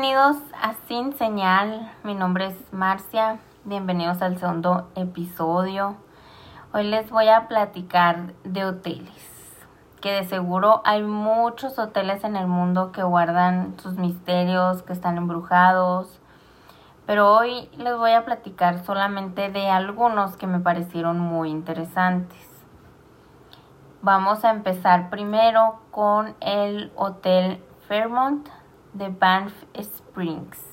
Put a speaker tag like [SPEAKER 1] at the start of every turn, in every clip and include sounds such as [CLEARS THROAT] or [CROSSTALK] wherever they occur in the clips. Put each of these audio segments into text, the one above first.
[SPEAKER 1] Bienvenidos a Sin Señal, mi nombre es Marcia, bienvenidos al segundo episodio. Hoy les voy a platicar de hoteles, que de seguro hay muchos hoteles en el mundo que guardan sus misterios, que están embrujados, pero hoy les voy a platicar solamente de algunos que me parecieron muy interesantes. Vamos a empezar primero con el Hotel Fairmont de Banff Springs.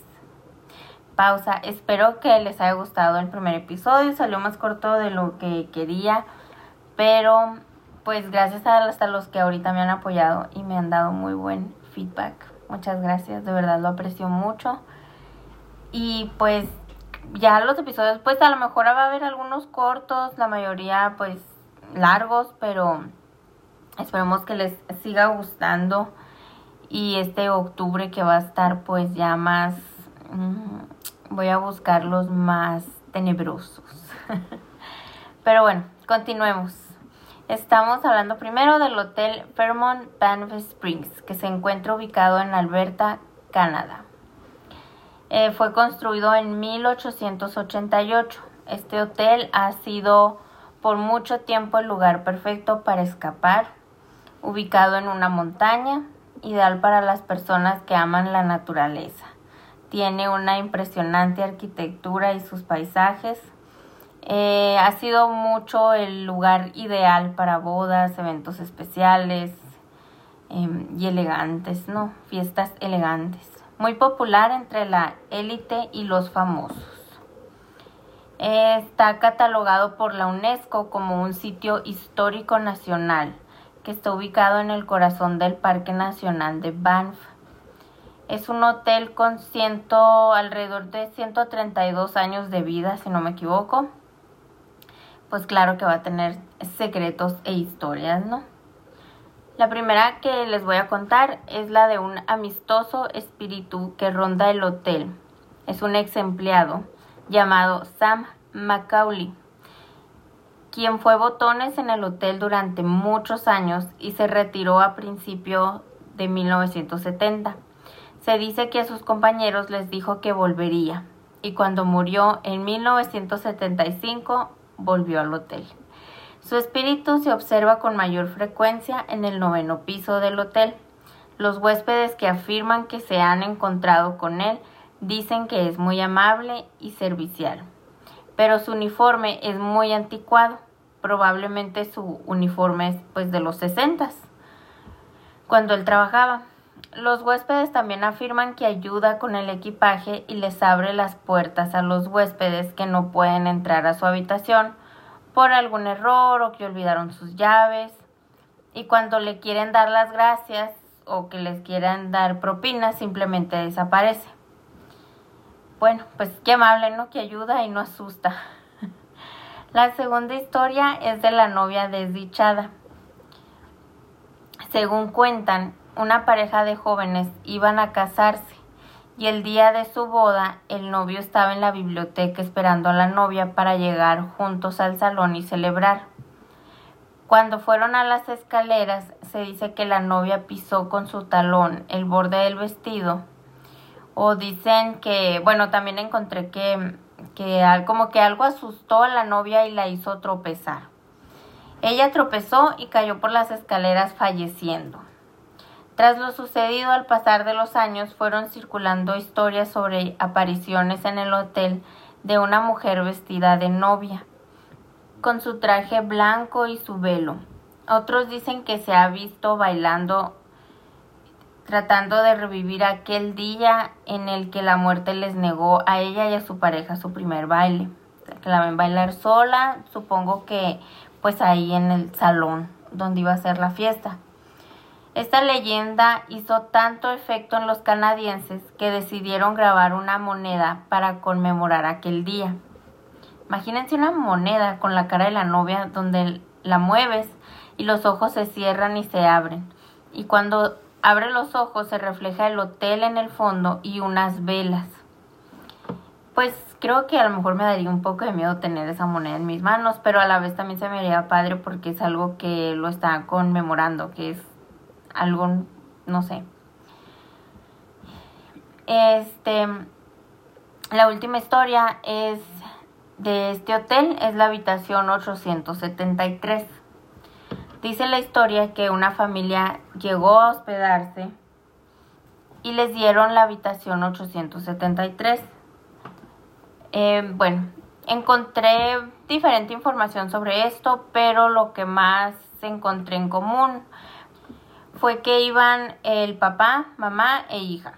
[SPEAKER 1] Pausa. Espero que les haya gustado el primer episodio. Salió más corto de lo que quería. Pero pues gracias a hasta los que ahorita me han apoyado y me han dado muy buen feedback. Muchas gracias. De verdad lo aprecio mucho. Y pues ya los episodios pues a lo mejor va a haber algunos cortos. La mayoría pues largos. Pero esperemos que les siga gustando y este octubre que va a estar pues ya más mm, voy a buscar los más tenebrosos. [LAUGHS] Pero bueno continuemos. Estamos hablando primero del hotel Fairmont Banff Springs que se encuentra ubicado en Alberta Canadá. Eh, fue construido en 1888 este hotel ha sido por mucho tiempo el lugar perfecto para escapar ubicado en una montaña ideal para las personas que aman la naturaleza. Tiene una impresionante arquitectura y sus paisajes. Eh, ha sido mucho el lugar ideal para bodas, eventos especiales em, y elegantes, ¿no? Fiestas elegantes. Muy popular entre la élite y los famosos. está catalogado por la UNESCO como un sitio histórico nacional que está ubicado en el corazón del Parque Nacional de Banff. Es un hotel con ciento, alrededor de 132 años de vida, si no me equivoco. Pues claro que va a tener secretos e historias, ¿no? La primera que les voy a contar es la de un amistoso espíritu que ronda el hotel. Es un ex empleado llamado Sam Macaulay quien fue botones en el hotel durante muchos años y se retiró a principio de 1970. Se dice que a sus compañeros les dijo que volvería y cuando murió en 1975 volvió al hotel. Su espíritu se observa con mayor frecuencia en el noveno piso del hotel. Los huéspedes que afirman que se han encontrado con él dicen que es muy amable y servicial, pero su uniforme es muy anticuado probablemente su uniforme es pues de los 60 cuando él trabajaba. Los huéspedes también afirman que ayuda con el equipaje y les abre las puertas a los huéspedes que no pueden entrar a su habitación por algún error o que olvidaron sus llaves. Y cuando le quieren dar las gracias o que les quieran dar propinas, simplemente desaparece. Bueno, pues qué amable, ¿no? Que ayuda y no asusta. La segunda historia es de la novia desdichada. Según cuentan, una pareja de jóvenes iban a casarse y el día de su boda el novio estaba en la biblioteca esperando a la novia para llegar juntos al salón y celebrar. Cuando fueron a las escaleras se dice que la novia pisó con su talón el borde del vestido o dicen que, bueno, también encontré que que como que algo asustó a la novia y la hizo tropezar. Ella tropezó y cayó por las escaleras falleciendo. Tras lo sucedido al pasar de los años fueron circulando historias sobre apariciones en el hotel de una mujer vestida de novia, con su traje blanco y su velo. Otros dicen que se ha visto bailando tratando de revivir aquel día en el que la muerte les negó a ella y a su pareja su primer baile. Que la ven bailar sola, supongo que pues ahí en el salón donde iba a ser la fiesta. Esta leyenda hizo tanto efecto en los canadienses que decidieron grabar una moneda para conmemorar aquel día. Imagínense una moneda con la cara de la novia donde la mueves y los ojos se cierran y se abren. Y cuando Abre los ojos, se refleja el hotel en el fondo y unas velas. Pues creo que a lo mejor me daría un poco de miedo tener esa moneda en mis manos, pero a la vez también se me haría padre porque es algo que lo está conmemorando, que es algo, no sé. Este, la última historia es de este hotel, es la habitación 873. Dice la historia que una familia llegó a hospedarse y les dieron la habitación 873. Eh, bueno, encontré diferente información sobre esto, pero lo que más encontré en común fue que iban el papá, mamá e hija.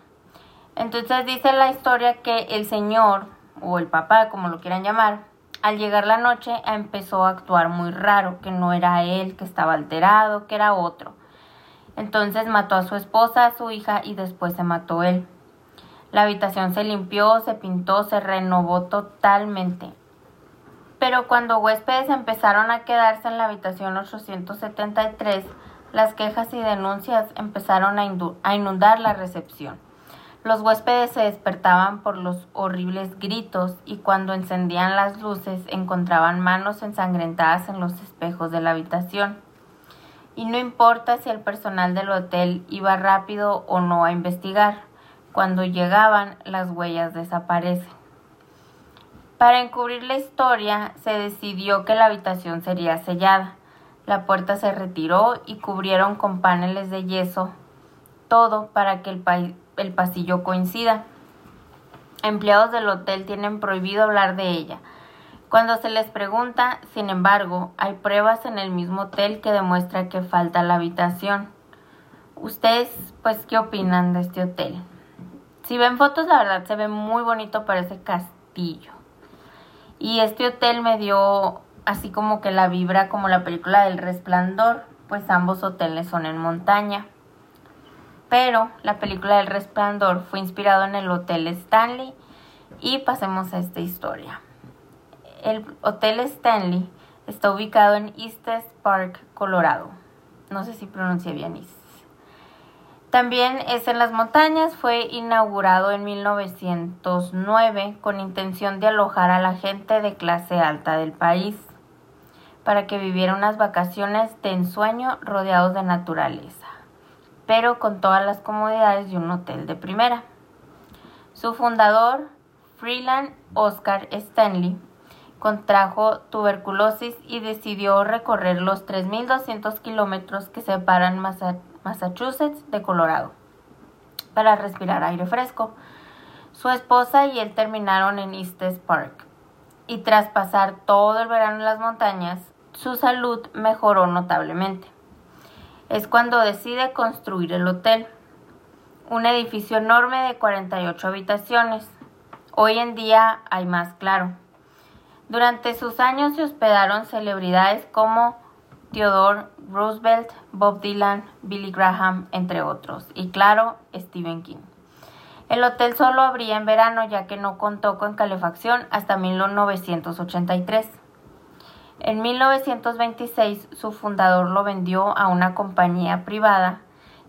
[SPEAKER 1] Entonces dice la historia que el señor, o el papá, como lo quieran llamar, al llegar la noche empezó a actuar muy raro, que no era él, que estaba alterado, que era otro. Entonces mató a su esposa, a su hija y después se mató él. La habitación se limpió, se pintó, se renovó totalmente. Pero cuando huéspedes empezaron a quedarse en la habitación 873, las quejas y denuncias empezaron a inundar la recepción. Los huéspedes se despertaban por los horribles gritos y cuando encendían las luces encontraban manos ensangrentadas en los espejos de la habitación. Y no importa si el personal del hotel iba rápido o no a investigar, cuando llegaban las huellas desaparecen. Para encubrir la historia se decidió que la habitación sería sellada. La puerta se retiró y cubrieron con paneles de yeso todo para que el, el pasillo coincida. Empleados del hotel tienen prohibido hablar de ella. Cuando se les pregunta, sin embargo, hay pruebas en el mismo hotel que demuestran que falta la habitación. ¿Ustedes, pues, qué opinan de este hotel? Si ven fotos, la verdad se ve muy bonito para ese castillo. Y este hotel me dio así como que la vibra como la película del resplandor, pues ambos hoteles son en montaña pero la película del resplandor fue inspirado en el Hotel Stanley y pasemos a esta historia. El Hotel Stanley está ubicado en Estes Park, Colorado. No sé si pronuncié bien East. También es en las montañas, fue inaugurado en 1909 con intención de alojar a la gente de clase alta del país para que viviera unas vacaciones de ensueño rodeados de naturaleza pero con todas las comodidades de un hotel de primera. Su fundador, Freeland Oscar Stanley, contrajo tuberculosis y decidió recorrer los 3.200 kilómetros que separan Massachusetts de Colorado para respirar aire fresco. Su esposa y él terminaron en Estes Park y tras pasar todo el verano en las montañas, su salud mejoró notablemente es cuando decide construir el hotel, un edificio enorme de 48 habitaciones. Hoy en día hay más claro. Durante sus años se hospedaron celebridades como Theodore Roosevelt, Bob Dylan, Billy Graham, entre otros, y claro, Stephen King. El hotel solo abría en verano ya que no contó con calefacción hasta 1983. En 1926 su fundador lo vendió a una compañía privada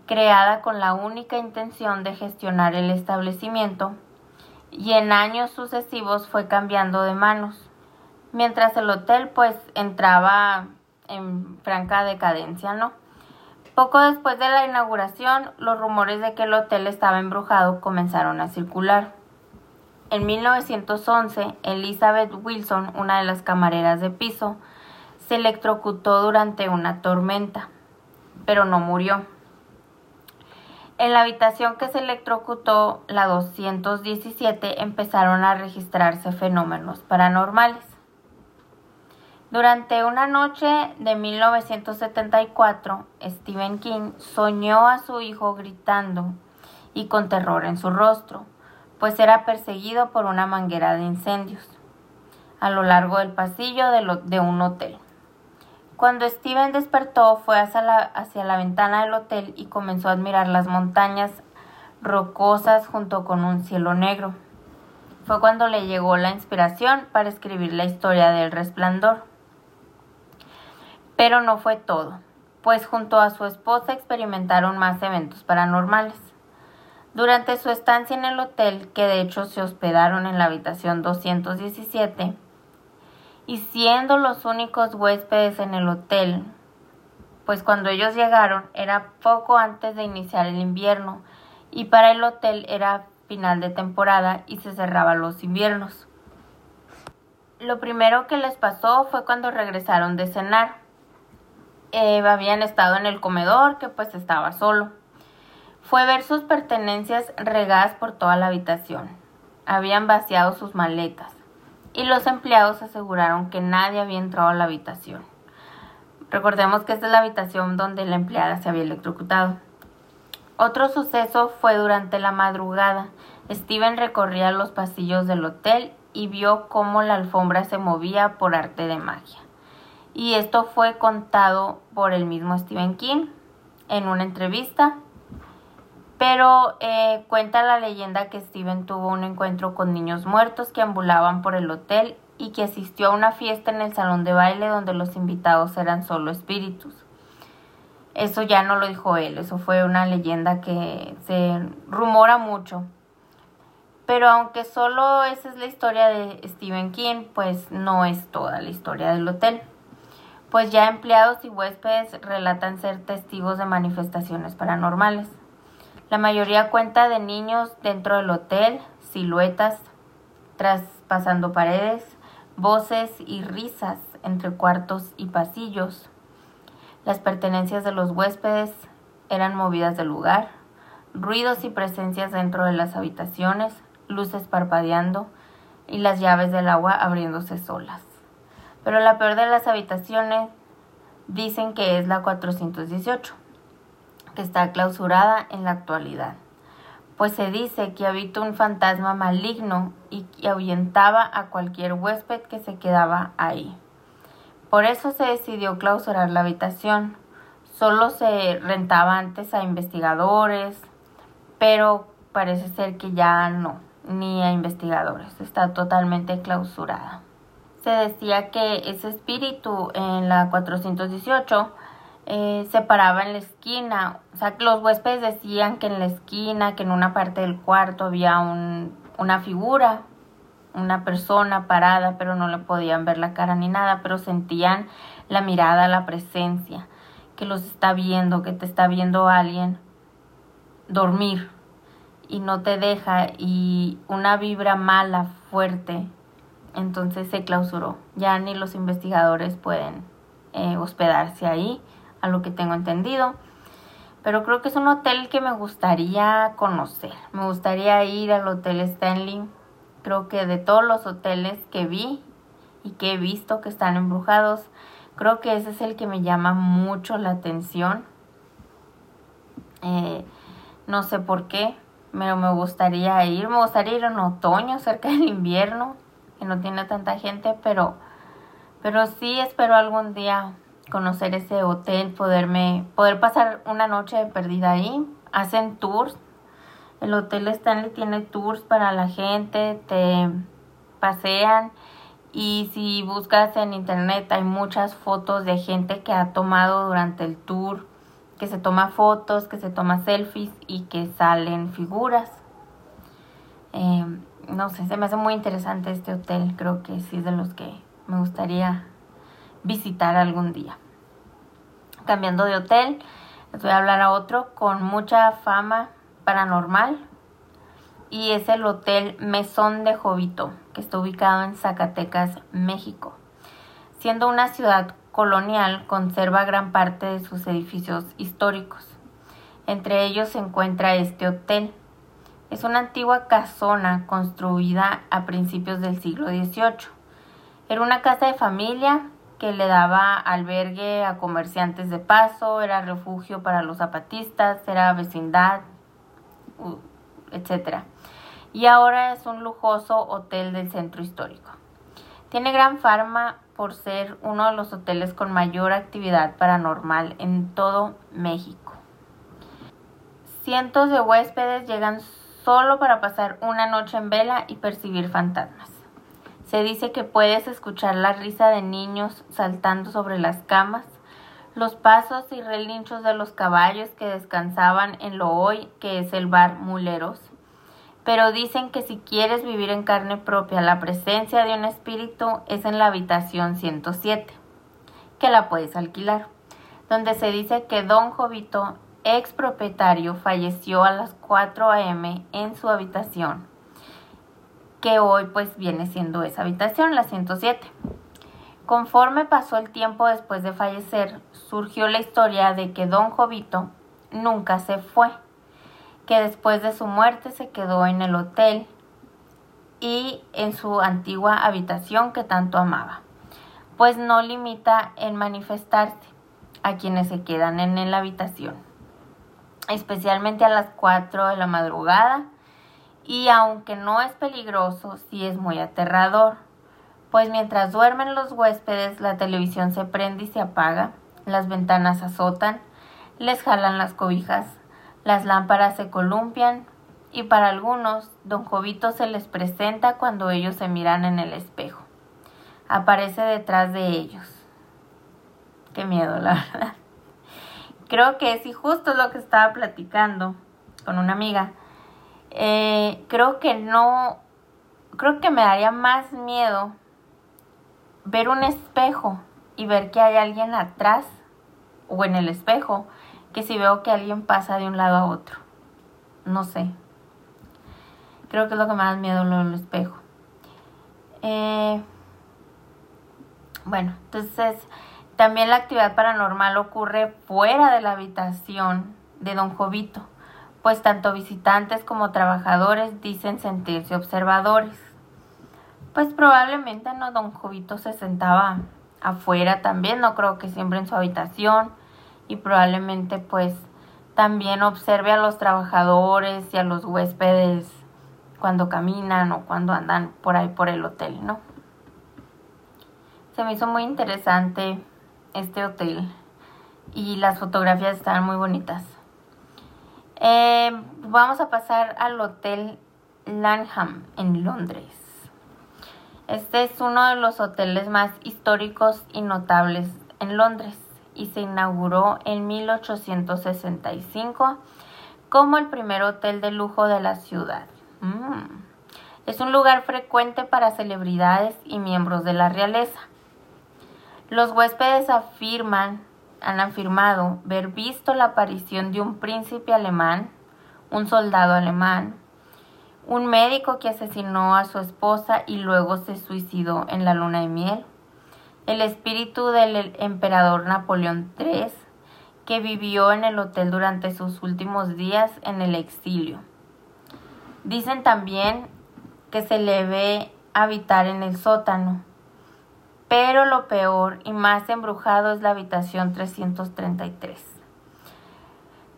[SPEAKER 1] creada con la única intención de gestionar el establecimiento y en años sucesivos fue cambiando de manos, mientras el hotel pues entraba en franca decadencia, ¿no? Poco después de la inauguración, los rumores de que el hotel estaba embrujado comenzaron a circular. En 1911, Elizabeth Wilson, una de las camareras de piso, se electrocutó durante una tormenta, pero no murió. En la habitación que se electrocutó, la 217, empezaron a registrarse fenómenos paranormales. Durante una noche de 1974, Stephen King soñó a su hijo gritando y con terror en su rostro pues era perseguido por una manguera de incendios a lo largo del pasillo de, un hotel. Cuando Steven despertó fue hacia la, hacia la ventana del hotel y comenzó a admirar las montañas rocosas junto con un cielo negro. Fue cuando le llegó la inspiración para escribir la historia del resplandor. Pero no fue todo, pues junto a su esposa experimentaron más eventos paranormales. Durante su estancia en el hotel, que de hecho se hospedaron en la habitación 217, y siendo los únicos huéspedes en el hotel, pues cuando ellos llegaron era poco antes de iniciar el invierno y para el hotel era final de temporada y se cerraba los inviernos. Lo primero que les pasó fue cuando regresaron de cenar. Eh, habían estado en el comedor que pues estaba solo. Fue ver sus pertenencias regadas por toda la habitación. Habían vaciado sus maletas y los empleados aseguraron que nadie había entrado a la habitación. Recordemos que esta es la habitación donde la empleada se había electrocutado. Otro suceso fue durante la madrugada. Steven recorría los pasillos del hotel y vio cómo la alfombra se movía por arte de magia. Y esto fue contado por el mismo Stephen King en una entrevista. Pero eh, cuenta la leyenda que Steven tuvo un encuentro con niños muertos que ambulaban por el hotel y que asistió a una fiesta en el salón de baile donde los invitados eran solo espíritus. Eso ya no lo dijo él, eso fue una leyenda que se rumora mucho. Pero aunque solo esa es la historia de Stephen King, pues no es toda la historia del hotel. Pues ya empleados y huéspedes relatan ser testigos de manifestaciones paranormales. La mayoría cuenta de niños dentro del hotel, siluetas traspasando paredes, voces y risas entre cuartos y pasillos. Las pertenencias de los huéspedes eran movidas del lugar, ruidos y presencias dentro de las habitaciones, luces parpadeando y las llaves del agua abriéndose solas. Pero la peor de las habitaciones dicen que es la 418, que está clausurada en la actualidad, pues se dice que habita un fantasma maligno y que ahuyentaba a cualquier huésped que se quedaba ahí. Por eso se decidió clausurar la habitación. Solo se rentaba antes a investigadores, pero parece ser que ya no ni a investigadores. Está totalmente clausurada. Se decía que ese espíritu en la 418 eh, se paraba en la esquina. O sea, los huéspedes decían que en la esquina, que en una parte del cuarto había un, una figura, una persona parada, pero no le podían ver la cara ni nada, pero sentían la mirada, la presencia, que los está viendo, que te está viendo alguien dormir y no te deja y una vibra mala, fuerte, entonces se clausuró. Ya ni los investigadores pueden eh, hospedarse ahí, a lo que tengo entendido. Pero creo que es un hotel que me gustaría conocer. Me gustaría ir al Hotel Stanley. Creo que de todos los hoteles que vi y que he visto que están embrujados, creo que ese es el que me llama mucho la atención. Eh, no sé por qué, pero me gustaría ir, me gustaría ir en otoño, cerca del invierno, que no tiene tanta gente, pero, pero sí espero algún día conocer ese hotel, poderme, poder pasar una noche perdida ahí. Hacen tours. El Hotel Stanley tiene tours para la gente, te pasean y si buscas en internet hay muchas fotos de gente que ha tomado durante el tour que se toma fotos, que se toma selfies y que salen figuras. Eh, no sé, se me hace muy interesante este hotel, creo que sí es de los que me gustaría visitar algún día. Cambiando de hotel, les voy a hablar a otro con mucha fama paranormal y es el Hotel Mesón de Jovito, que está ubicado en Zacatecas, México. Siendo una ciudad colonial conserva gran parte de sus edificios históricos. Entre ellos se encuentra este hotel. Es una antigua casona construida a principios del siglo XVIII. Era una casa de familia que le daba albergue a comerciantes de paso, era refugio para los zapatistas, era vecindad, etc. Y ahora es un lujoso hotel del centro histórico. Tiene gran fama por ser uno de los hoteles con mayor actividad paranormal en todo México. Cientos de huéspedes llegan solo para pasar una noche en vela y percibir fantasmas. Se dice que puedes escuchar la risa de niños saltando sobre las camas, los pasos y relinchos de los caballos que descansaban en lo hoy que es el bar Muleros, pero dicen que si quieres vivir en carne propia la presencia de un espíritu es en la habitación 107, que la puedes alquilar, donde se dice que Don Jovito ex propietario falleció a las 4 a.m. en su habitación, que hoy pues viene siendo esa habitación, la 107. Conforme pasó el tiempo después de fallecer, surgió la historia de que don Jovito nunca se fue, que después de su muerte se quedó en el hotel y en su antigua habitación que tanto amaba, pues no limita en manifestarse a quienes se quedan en la habitación, especialmente a las 4 de la madrugada y aunque no es peligroso, sí es muy aterrador pues mientras duermen los huéspedes la televisión se prende y se apaga, las ventanas azotan, les jalan las cobijas, las lámparas se columpian y para algunos don Jovito se les presenta cuando ellos se miran en el espejo. Aparece detrás de ellos. Qué miedo, la [LAUGHS] verdad. Creo que es y justo lo que estaba platicando con una amiga. Eh, creo que no, creo que me daría más miedo ver un espejo y ver que hay alguien atrás o en el espejo que si veo que alguien pasa de un lado a otro. No sé. Creo que es lo que más miedo lo del espejo. Eh, bueno, entonces también la actividad paranormal ocurre fuera de la habitación de don Jovito, pues tanto visitantes como trabajadores dicen sentirse observadores pues probablemente no don Jovito se sentaba afuera también, no creo que siempre en su habitación y probablemente pues también observe a los trabajadores y a los huéspedes cuando caminan o cuando andan por ahí por el hotel, ¿no? Se me hizo muy interesante este hotel y las fotografías están muy bonitas. Eh, vamos a pasar al Hotel Lanham en Londres. Este es uno de los hoteles más históricos y notables en Londres y se inauguró en 1865 como el primer hotel de lujo de la ciudad. Mm. Es un lugar frecuente para celebridades y miembros de la realeza. Los huéspedes afirman, han afirmado ver visto la aparición de un príncipe alemán, un soldado alemán, un médico que asesinó a su esposa y luego se suicidó en la luna de miel, el espíritu del emperador Napoleón III, que vivió en el hotel durante sus últimos días en el exilio. Dicen también que se le ve habitar en el sótano, pero lo peor y más embrujado es la habitación 333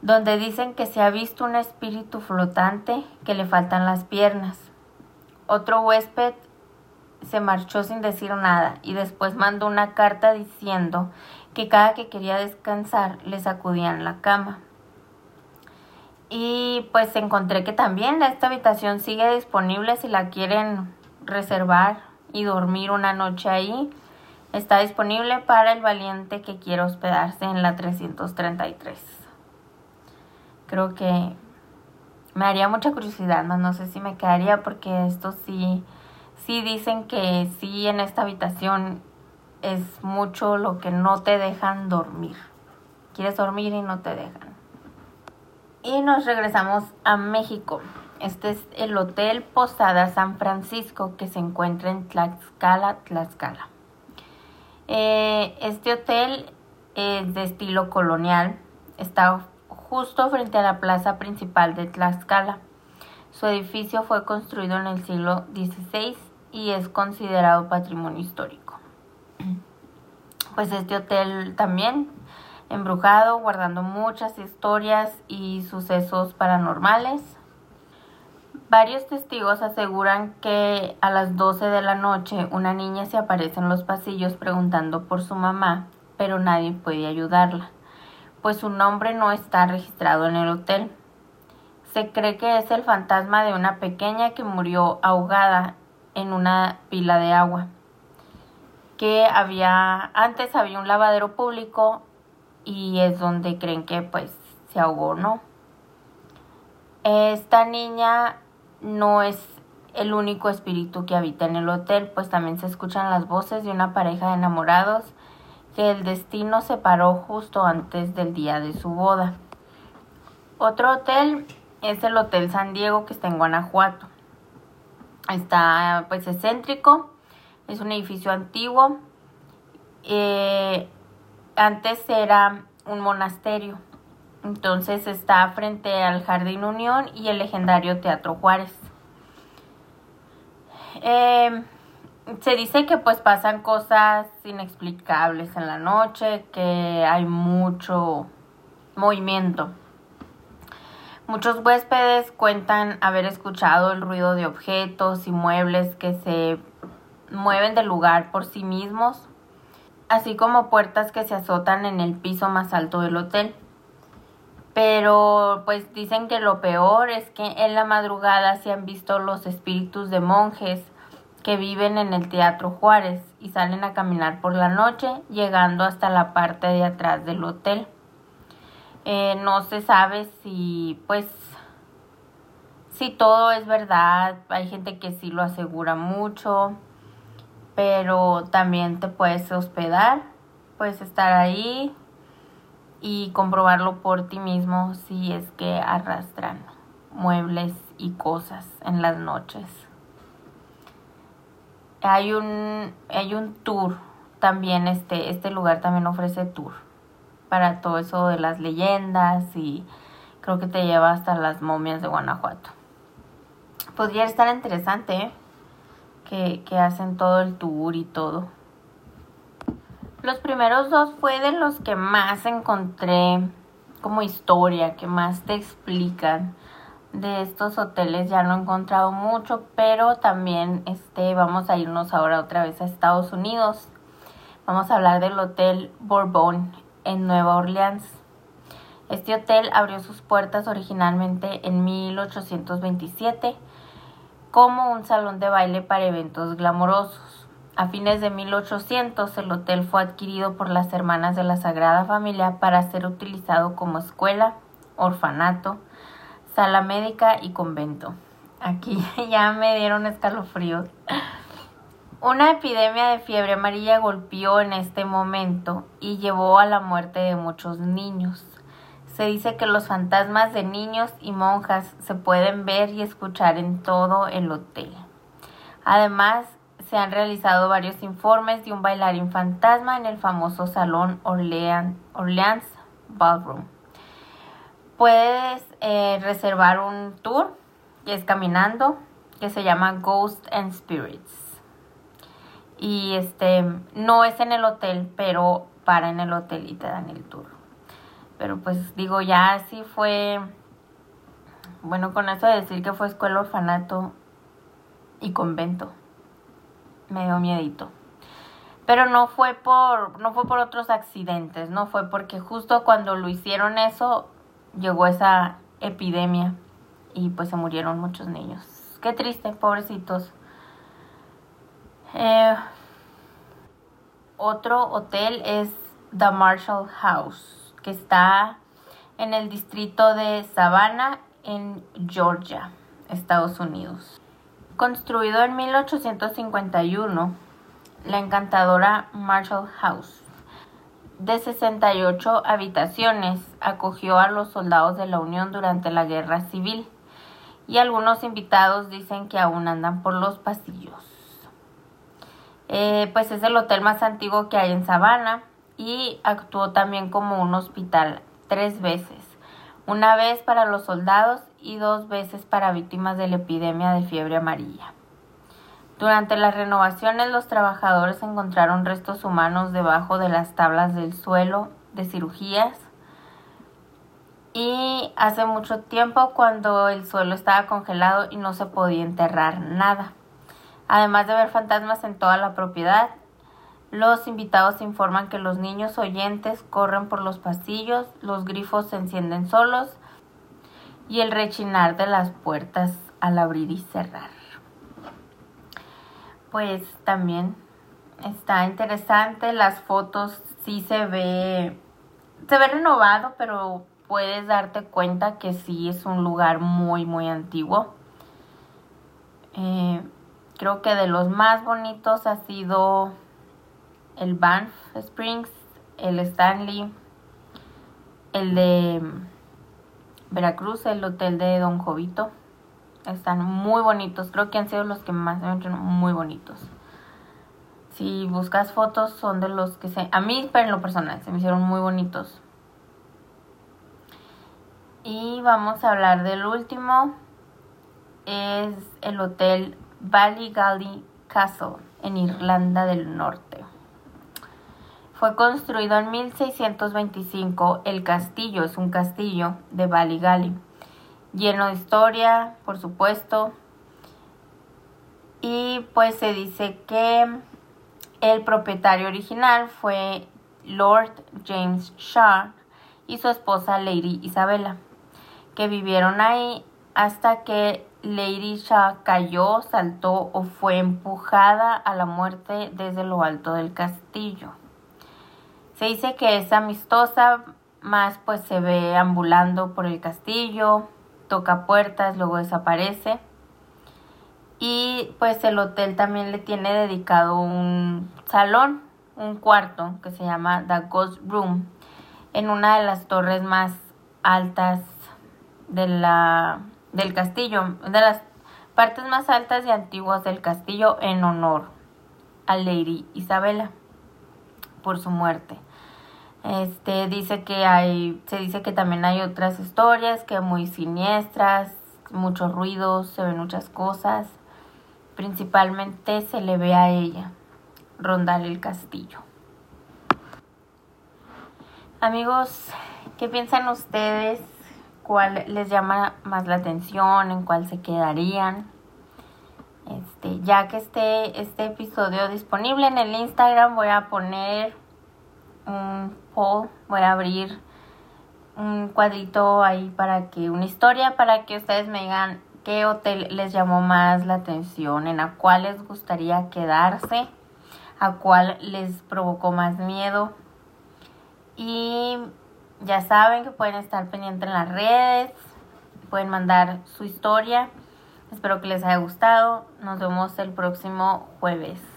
[SPEAKER 1] donde dicen que se ha visto un espíritu flotante que le faltan las piernas. Otro huésped se marchó sin decir nada y después mandó una carta diciendo que cada que quería descansar le sacudían la cama. Y pues encontré que también esta habitación sigue disponible si la quieren reservar y dormir una noche ahí. Está disponible para el valiente que quiera hospedarse en la 333 creo que me haría mucha curiosidad, ¿no? no sé si me quedaría porque esto sí, sí dicen que sí en esta habitación es mucho lo que no te dejan dormir. Quieres dormir y no te dejan. Y nos regresamos a México. Este es el Hotel Posada San Francisco que se encuentra en Tlaxcala, Tlaxcala. Eh, este hotel es de estilo colonial. Está justo frente a la plaza principal de Tlaxcala. Su edificio fue construido en el siglo XVI y es considerado patrimonio histórico. [CLEARS THROAT] Pues este hotel también embrujado, guardando muchas historias y sucesos paranormales. Varios testigos aseguran que a las 12 de la noche una niña se aparece en los pasillos preguntando por su mamá, pero nadie puede ayudarla pues su nombre no está registrado en el hotel. Se cree que es el fantasma de una pequeña que murió ahogada en una pila de agua. Que había, antes había un lavadero público y es donde creen que pues se ahogó, ¿no? Esta niña no es el único espíritu que habita en el hotel, pues también se escuchan las voces de una pareja de enamorados que el destino separó justo antes del día de su boda. Otro hotel es el Hotel San Diego que está en Guanajuato. Está pues excéntrico, es un edificio antiguo. Eh, antes era un monasterio. Entonces está frente al Jardín Unión y el legendario Teatro Juárez. Eh, se dice que pues pasan cosas inexplicables en la noche, que hay mucho movimiento. Muchos huéspedes cuentan haber escuchado el ruido de objetos y muebles que se mueven del lugar por sí mismos, así como puertas que se azotan en el piso más alto del hotel. Pero pues dicen que lo peor es que en la madrugada se han visto los espíritus de monjes que viven en el Teatro Juárez y salen a caminar por la noche, llegando hasta la parte de atrás del hotel. Eh, no se sabe si, pues, si todo es verdad. Hay gente que sí lo asegura mucho, pero también te puedes hospedar, puedes estar ahí y comprobarlo por ti mismo si es que arrastran muebles y cosas en las noches hay un, hay un tour también, este, este lugar también ofrece tour para todo eso de las leyendas y creo que te lleva hasta las momias de Guanajuato. Podría estar interesante. Que, que hacen todo el tour y todo. Los primeros dos fue de los que más encontré como historia, que más te explican de estos hoteles ya no he encontrado mucho, pero también este, vamos a irnos ahora otra vez a Estados Unidos. Vamos a hablar del Hotel Bourbon en Nueva Orleans. Este hotel abrió sus puertas originalmente en 1827 como un salón de baile para eventos glamorosos. A fines de 1800 el hotel fue adquirido por las hermanas de la Sagrada Familia para ser utilizado como escuela, orfanato, sala médica y convento. Aquí [LAUGHS] ya me dieron escalofríos. Una epidemia de fiebre amarilla golpeó en este momento y llevó a la muerte de muchos niños. Se dice que los fantasmas de niños y monjas se pueden ver y escuchar en todo el hotel. Además, se han realizado varios informes de un bailarín fantasma en el famoso salón Orleans, Orleans Ballroom. Puedes eh, reservar un tour que es caminando que se llama Ghost and Spirits. Y este no es en el hotel, pero para en el hotel y te dan el tour. Pero pues digo, ya sí fue bueno, con eso de decir que fue escuela orfanato y convento. Me dio miedito. Pero no fue por no fue por otros accidentes, no fue porque justo cuando lo hicieron eso llegó esa epidemia y pues se murieron muchos niños. Qué triste, pobrecitos. Eh, otro hotel es The Marshall House, que está en el distrito de Savannah, en Georgia, Estados Unidos. Construido en 1851, la encantadora Marshall House de 68 habitaciones acogió a los soldados de la Unión durante la Guerra Civil y algunos invitados dicen que aún andan por los pasillos. Eh, pues es el hotel más antiguo que hay en Savannah y actuó también como un hospital tres veces, una vez para los soldados y dos veces para víctimas de la epidemia de fiebre amarilla. Durante las renovaciones los trabajadores encontraron restos humanos debajo de las tablas del suelo de cirugías y hace mucho tiempo cuando el suelo estaba congelado y no se podía enterrar nada. Además de ver fantasmas en toda la propiedad, los invitados informan que los niños oyentes corren por los pasillos, los grifos se encienden solos y el rechinar de las puertas al abrir y cerrar pues también está interesante. Las fotos sí se ve, se ve renovado, pero puedes darte cuenta que sí es un lugar muy, muy antiguo. Eh, creo que de los más bonitos ha sido el Banff Springs, el Stanley, el de Veracruz, el hotel de Don Jovito. Están muy bonitos, creo que han sido los que más me hecho muy bonitos. Si buscas fotos, son de los que se. A mí, pero en lo personal, se me hicieron muy bonitos. Y vamos a hablar del último. Es el hotel Ballygally Castle en Irlanda del Norte. Fue construido en 1625. El castillo es un castillo de Ballygally, lleno de historia, por supuesto. Y pues se dice que el propietario original fue Lord James Shaw y su esposa Lady Isabella, que vivieron ahí hasta que Lady Shaw cayó, saltó o fue empujada a la muerte desde lo alto del castillo. Se dice que es amistosa, más pues se ve ambulando por el castillo, toca puertas, luego desaparece. Y pues el hotel también le tiene dedicado un salón, un cuarto que se llama The Ghost Room, en una de las torres más altas de la, del castillo, de las partes más altas y antiguas del castillo en honor a Lady Isabela por su muerte. Este dice que hay, se dice que también hay otras historias que muy siniestras, muchos ruidos, se ven muchas cosas. Principalmente se le ve a ella rondar el castillo. Amigos, ¿qué piensan ustedes? ¿Cuál les llama más la atención? ¿En cuál se quedarían? Este, ya que esté este episodio disponible en el Instagram, voy a poner un poll, voy a abrir un cuadrito ahí para que, una historia para que ustedes me digan qué hotel les llamó más la atención, en a cuál les gustaría quedarse, a cuál les provocó más miedo. Y ya saben que pueden estar pendientes en las redes, pueden mandar su historia. Espero que les haya gustado. Nos vemos el próximo jueves.